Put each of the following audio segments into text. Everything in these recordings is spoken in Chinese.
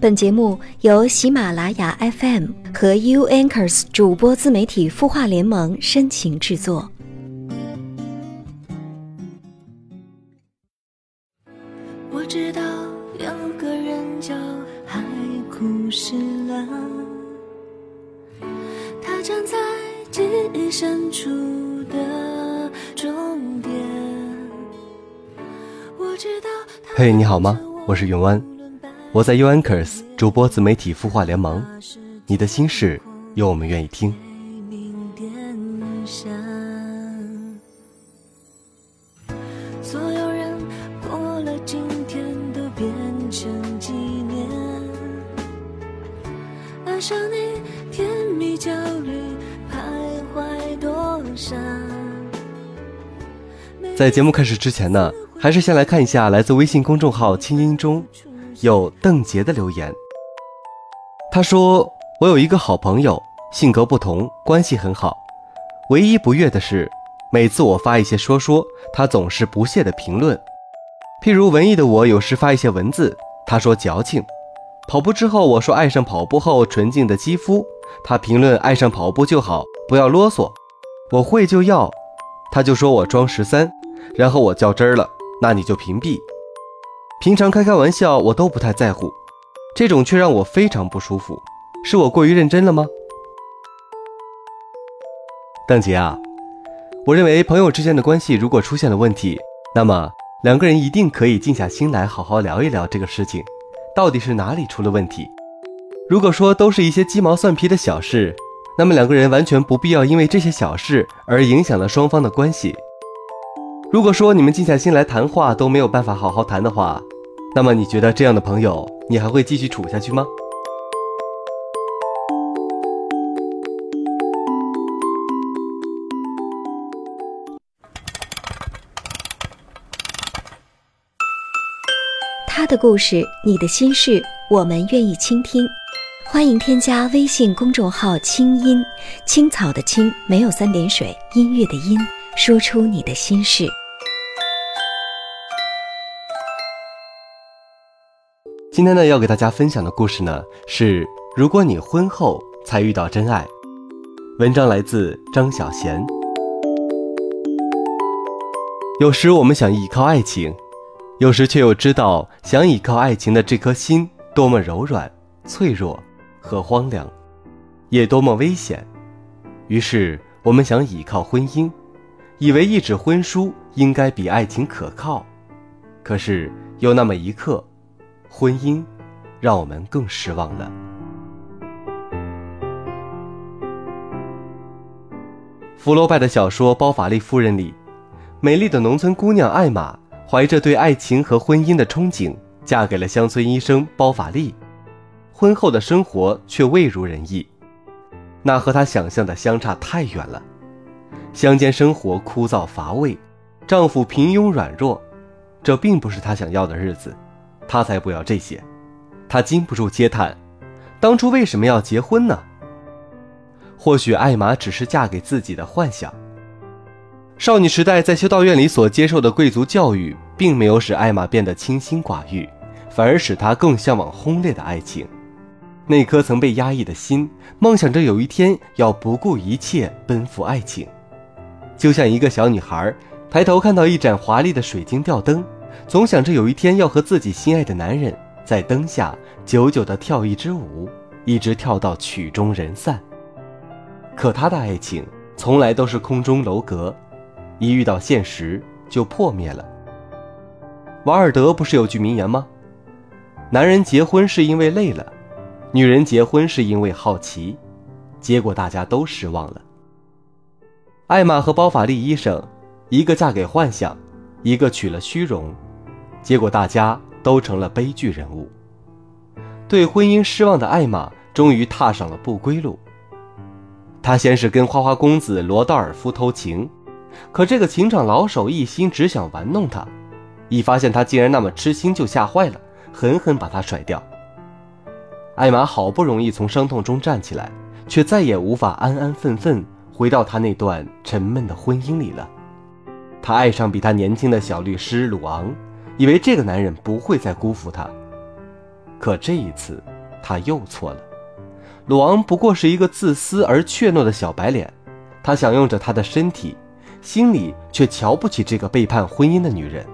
本节目由喜马拉雅 FM 和 U Anchors 主播自媒体孵化联盟深情制作。我知道有个人叫海枯石烂，他站在记忆深处的终点。我知道他嘿你好吗我是永安我在 Uankers 主播自媒体孵化联盟，你的心事有我们愿意听。所有人过了今天都变成纪念。爱上你，甜蜜焦虑，徘徊多闪。在节目开始之前呢，还是先来看一下来自微信公众号“清音”中有邓杰的留言。他说：“我有一个好朋友，性格不同，关系很好。唯一不悦的是，每次我发一些说说，他总是不屑的评论。譬如文艺的我，有时发一些文字，他说矫情；跑步之后，我说爱上跑步后纯净的肌肤，他评论爱上跑步就好，不要啰嗦。我会就要，他就说我装十三，然后我较真儿了，那你就屏蔽。平常开开玩笑我都不太在乎，这种却让我非常不舒服。是我过于认真了吗？邓杰啊，我认为朋友之间的关系如果出现了问题，那么两个人一定可以静下心来好好聊一聊这个事情，到底是哪里出了问题。如果说都是一些鸡毛蒜皮的小事，那么两个人完全不必要因为这些小事而影响了双方的关系。如果说你们静下心来谈话都没有办法好好谈的话，那么你觉得这样的朋友你还会继续处下去吗？他的故事，你的心事，我们愿意倾听。欢迎添加微信公众号“清音青草”的青，没有三点水，音乐的音，说出你的心事。今天呢，要给大家分享的故事呢是：如果你婚后才遇到真爱。文章来自张小娴。有时我们想依靠爱情，有时却又知道想依靠爱情的这颗心多么柔软、脆弱和荒凉，也多么危险。于是我们想依靠婚姻，以为一纸婚书应该比爱情可靠。可是有那么一刻。婚姻，让我们更失望了。福楼拜的小说《包法利夫人》里，美丽的农村姑娘艾玛怀着对爱情和婚姻的憧憬，嫁给了乡村医生包法利。婚后的生活却未如人意，那和她想象的相差太远了。乡间生活枯燥乏味，丈夫平庸软弱，这并不是她想要的日子。他才不要这些，他禁不住嗟叹：当初为什么要结婚呢？或许艾玛只是嫁给自己的幻想。少女时代在修道院里所接受的贵族教育，并没有使艾玛变得清心寡欲，反而使她更向往轰烈的爱情。那颗曾被压抑的心，梦想着有一天要不顾一切奔赴爱情，就像一个小女孩抬头看到一盏华丽的水晶吊灯。总想着有一天要和自己心爱的男人在灯下久久地跳一支舞，一直跳到曲终人散。可他的爱情从来都是空中楼阁，一遇到现实就破灭了。瓦尔德不是有句名言吗？男人结婚是因为累了，女人结婚是因为好奇。结果大家都失望了。艾玛和包法利医生，一个嫁给幻想，一个娶了虚荣。结果大家都成了悲剧人物。对婚姻失望的艾玛终于踏上了不归路。她先是跟花花公子罗道尔夫偷情，可这个情场老手一心只想玩弄她，一发现他竟然那么痴心，就吓坏了，狠狠把他甩掉。艾玛好不容易从伤痛中站起来，却再也无法安安分分回到她那段沉闷的婚姻里了。她爱上比她年轻的小律师鲁昂。以为这个男人不会再辜负她，可这一次，他又错了。鲁昂不过是一个自私而怯懦的小白脸，他享用着她的身体，心里却瞧不起这个背叛婚姻的女人。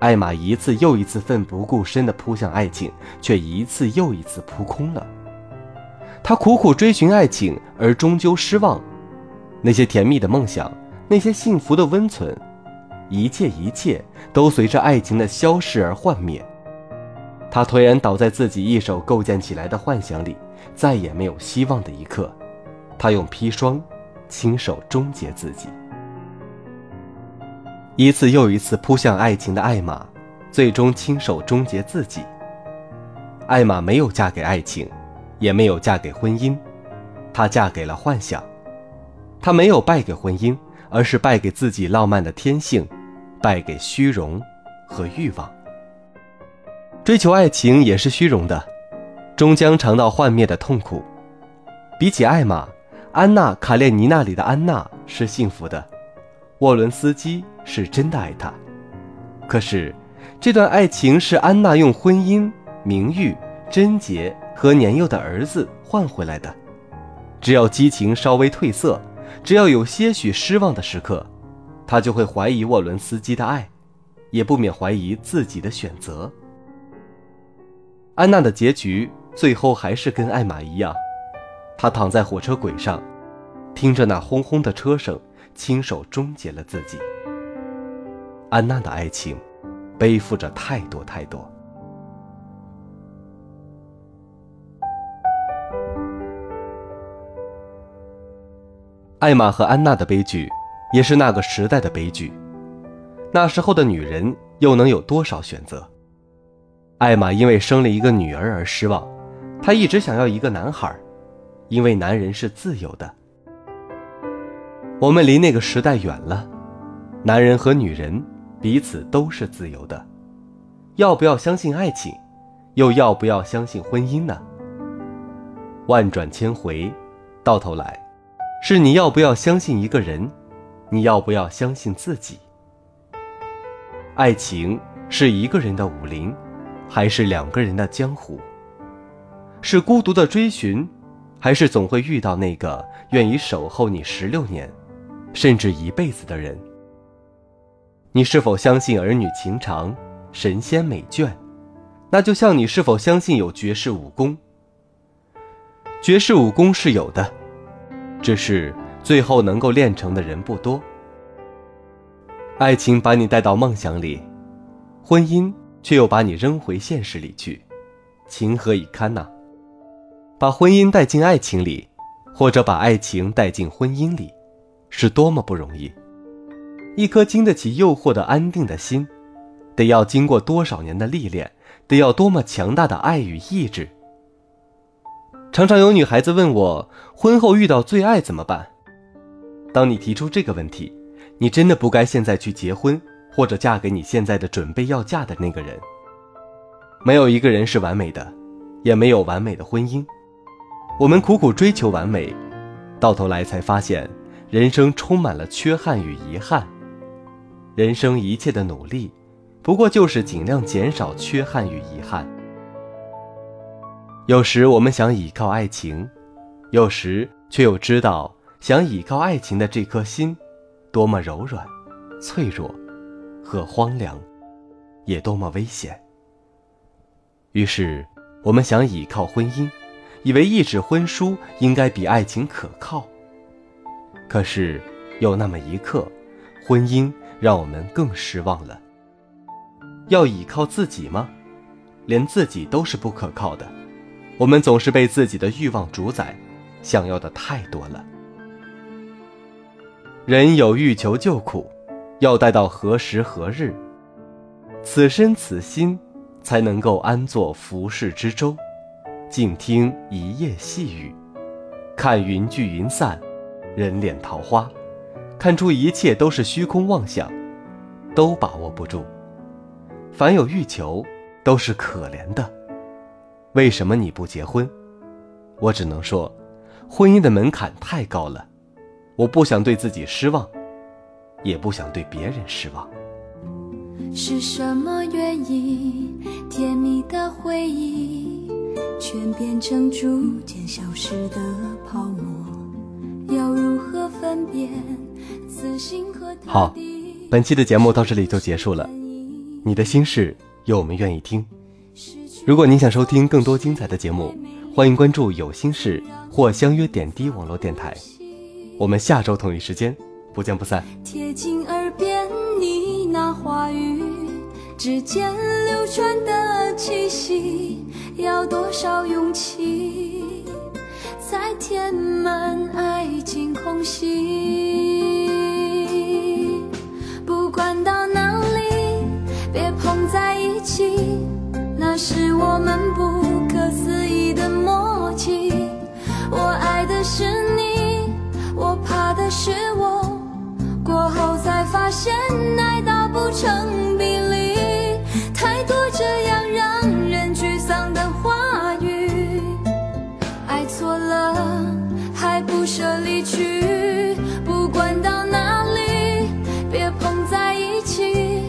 艾玛一次又一次奋不顾身地扑向爱情，却一次又一次扑空了。她苦苦追寻爱情，而终究失望。那些甜蜜的梦想，那些幸福的温存，一切一切都随着爱情的消逝而幻灭。她颓然倒在自己一手构建起来的幻想里。再也没有希望的一刻，他用砒霜亲手终结自己。一次又一次扑向爱情的艾玛，最终亲手终结自己。艾玛没有嫁给爱情，也没有嫁给婚姻，她嫁给了幻想。她没有败给婚姻，而是败给自己浪漫的天性，败给虚荣和欲望。追求爱情也是虚荣的。终将尝到幻灭的痛苦。比起艾玛，《安娜·卡列尼娜》里的安娜是幸福的，沃伦斯基是真的爱她。可是，这段爱情是安娜用婚姻、名誉、贞洁和年幼的儿子换回来的。只要激情稍微褪色，只要有些许失望的时刻，他就会怀疑沃伦斯基的爱，也不免怀疑自己的选择。安娜的结局。最后还是跟艾玛一样，她躺在火车轨上，听着那轰轰的车声，亲手终结了自己。安娜的爱情，背负着太多太多。艾玛和安娜的悲剧，也是那个时代的悲剧。那时候的女人又能有多少选择？艾玛因为生了一个女儿而失望。她一直想要一个男孩，因为男人是自由的。我们离那个时代远了，男人和女人彼此都是自由的。要不要相信爱情，又要不要相信婚姻呢？万转千回，到头来，是你要不要相信一个人，你要不要相信自己？爱情是一个人的武林，还是两个人的江湖？是孤独的追寻，还是总会遇到那个愿意守候你十六年，甚至一辈子的人？你是否相信儿女情长、神仙美眷？那就像你是否相信有绝世武功？绝世武功是有的，只是最后能够练成的人不多。爱情把你带到梦想里，婚姻却又把你扔回现实里去，情何以堪呐？把婚姻带进爱情里，或者把爱情带进婚姻里，是多么不容易！一颗经得起诱惑的安定的心，得要经过多少年的历练，得要多么强大的爱与意志。常常有女孩子问我，婚后遇到最爱怎么办？当你提出这个问题，你真的不该现在去结婚，或者嫁给你现在的准备要嫁的那个人。没有一个人是完美的，也没有完美的婚姻。我们苦苦追求完美，到头来才发现，人生充满了缺憾与遗憾。人生一切的努力，不过就是尽量减少缺憾与遗憾。有时我们想倚靠爱情，有时却又知道，想倚靠爱情的这颗心，多么柔软、脆弱和荒凉，也多么危险。于是，我们想倚靠婚姻。以为一纸婚书应该比爱情可靠，可是有那么一刻，婚姻让我们更失望了。要依靠自己吗？连自己都是不可靠的。我们总是被自己的欲望主宰，想要的太多了。人有欲求就苦，要待到何时何日？此身此心，才能够安坐浮世之舟。静听一夜细雨，看云聚云散，人脸桃花，看出一切都是虚空妄想，都把握不住。凡有欲求，都是可怜的。为什么你不结婚？我只能说，婚姻的门槛太高了。我不想对自己失望，也不想对别人失望。是什么原因？甜蜜的回忆。全变成逐渐消失的泡沫，要如何分辨此心和好，本期的节目到这里就结束了。你的心事，有我们愿意听。如果您想收听更多精彩的节目，欢迎关注“有心事”或相约点滴网络电台。我们下周同一时间不见不散。贴近耳边呢喃话语，指尖流传的气息，要多少勇气才填满爱情空隙？成比例，太多这样让人沮丧的话语，爱错了还不舍离去，不管到哪里，别碰在一起，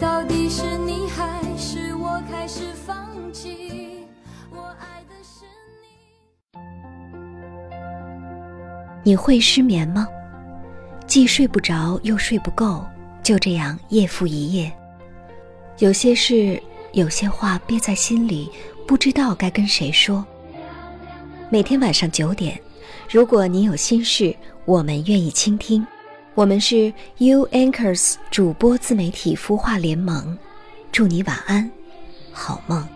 到底是你还是我开始放弃？我爱的是你。你会失眠吗？既睡不着又睡不够，就这样夜复一夜。有些事，有些话憋在心里，不知道该跟谁说。每天晚上九点，如果你有心事，我们愿意倾听。我们是 U Anchors 主播自媒体孵化联盟，祝你晚安，好梦。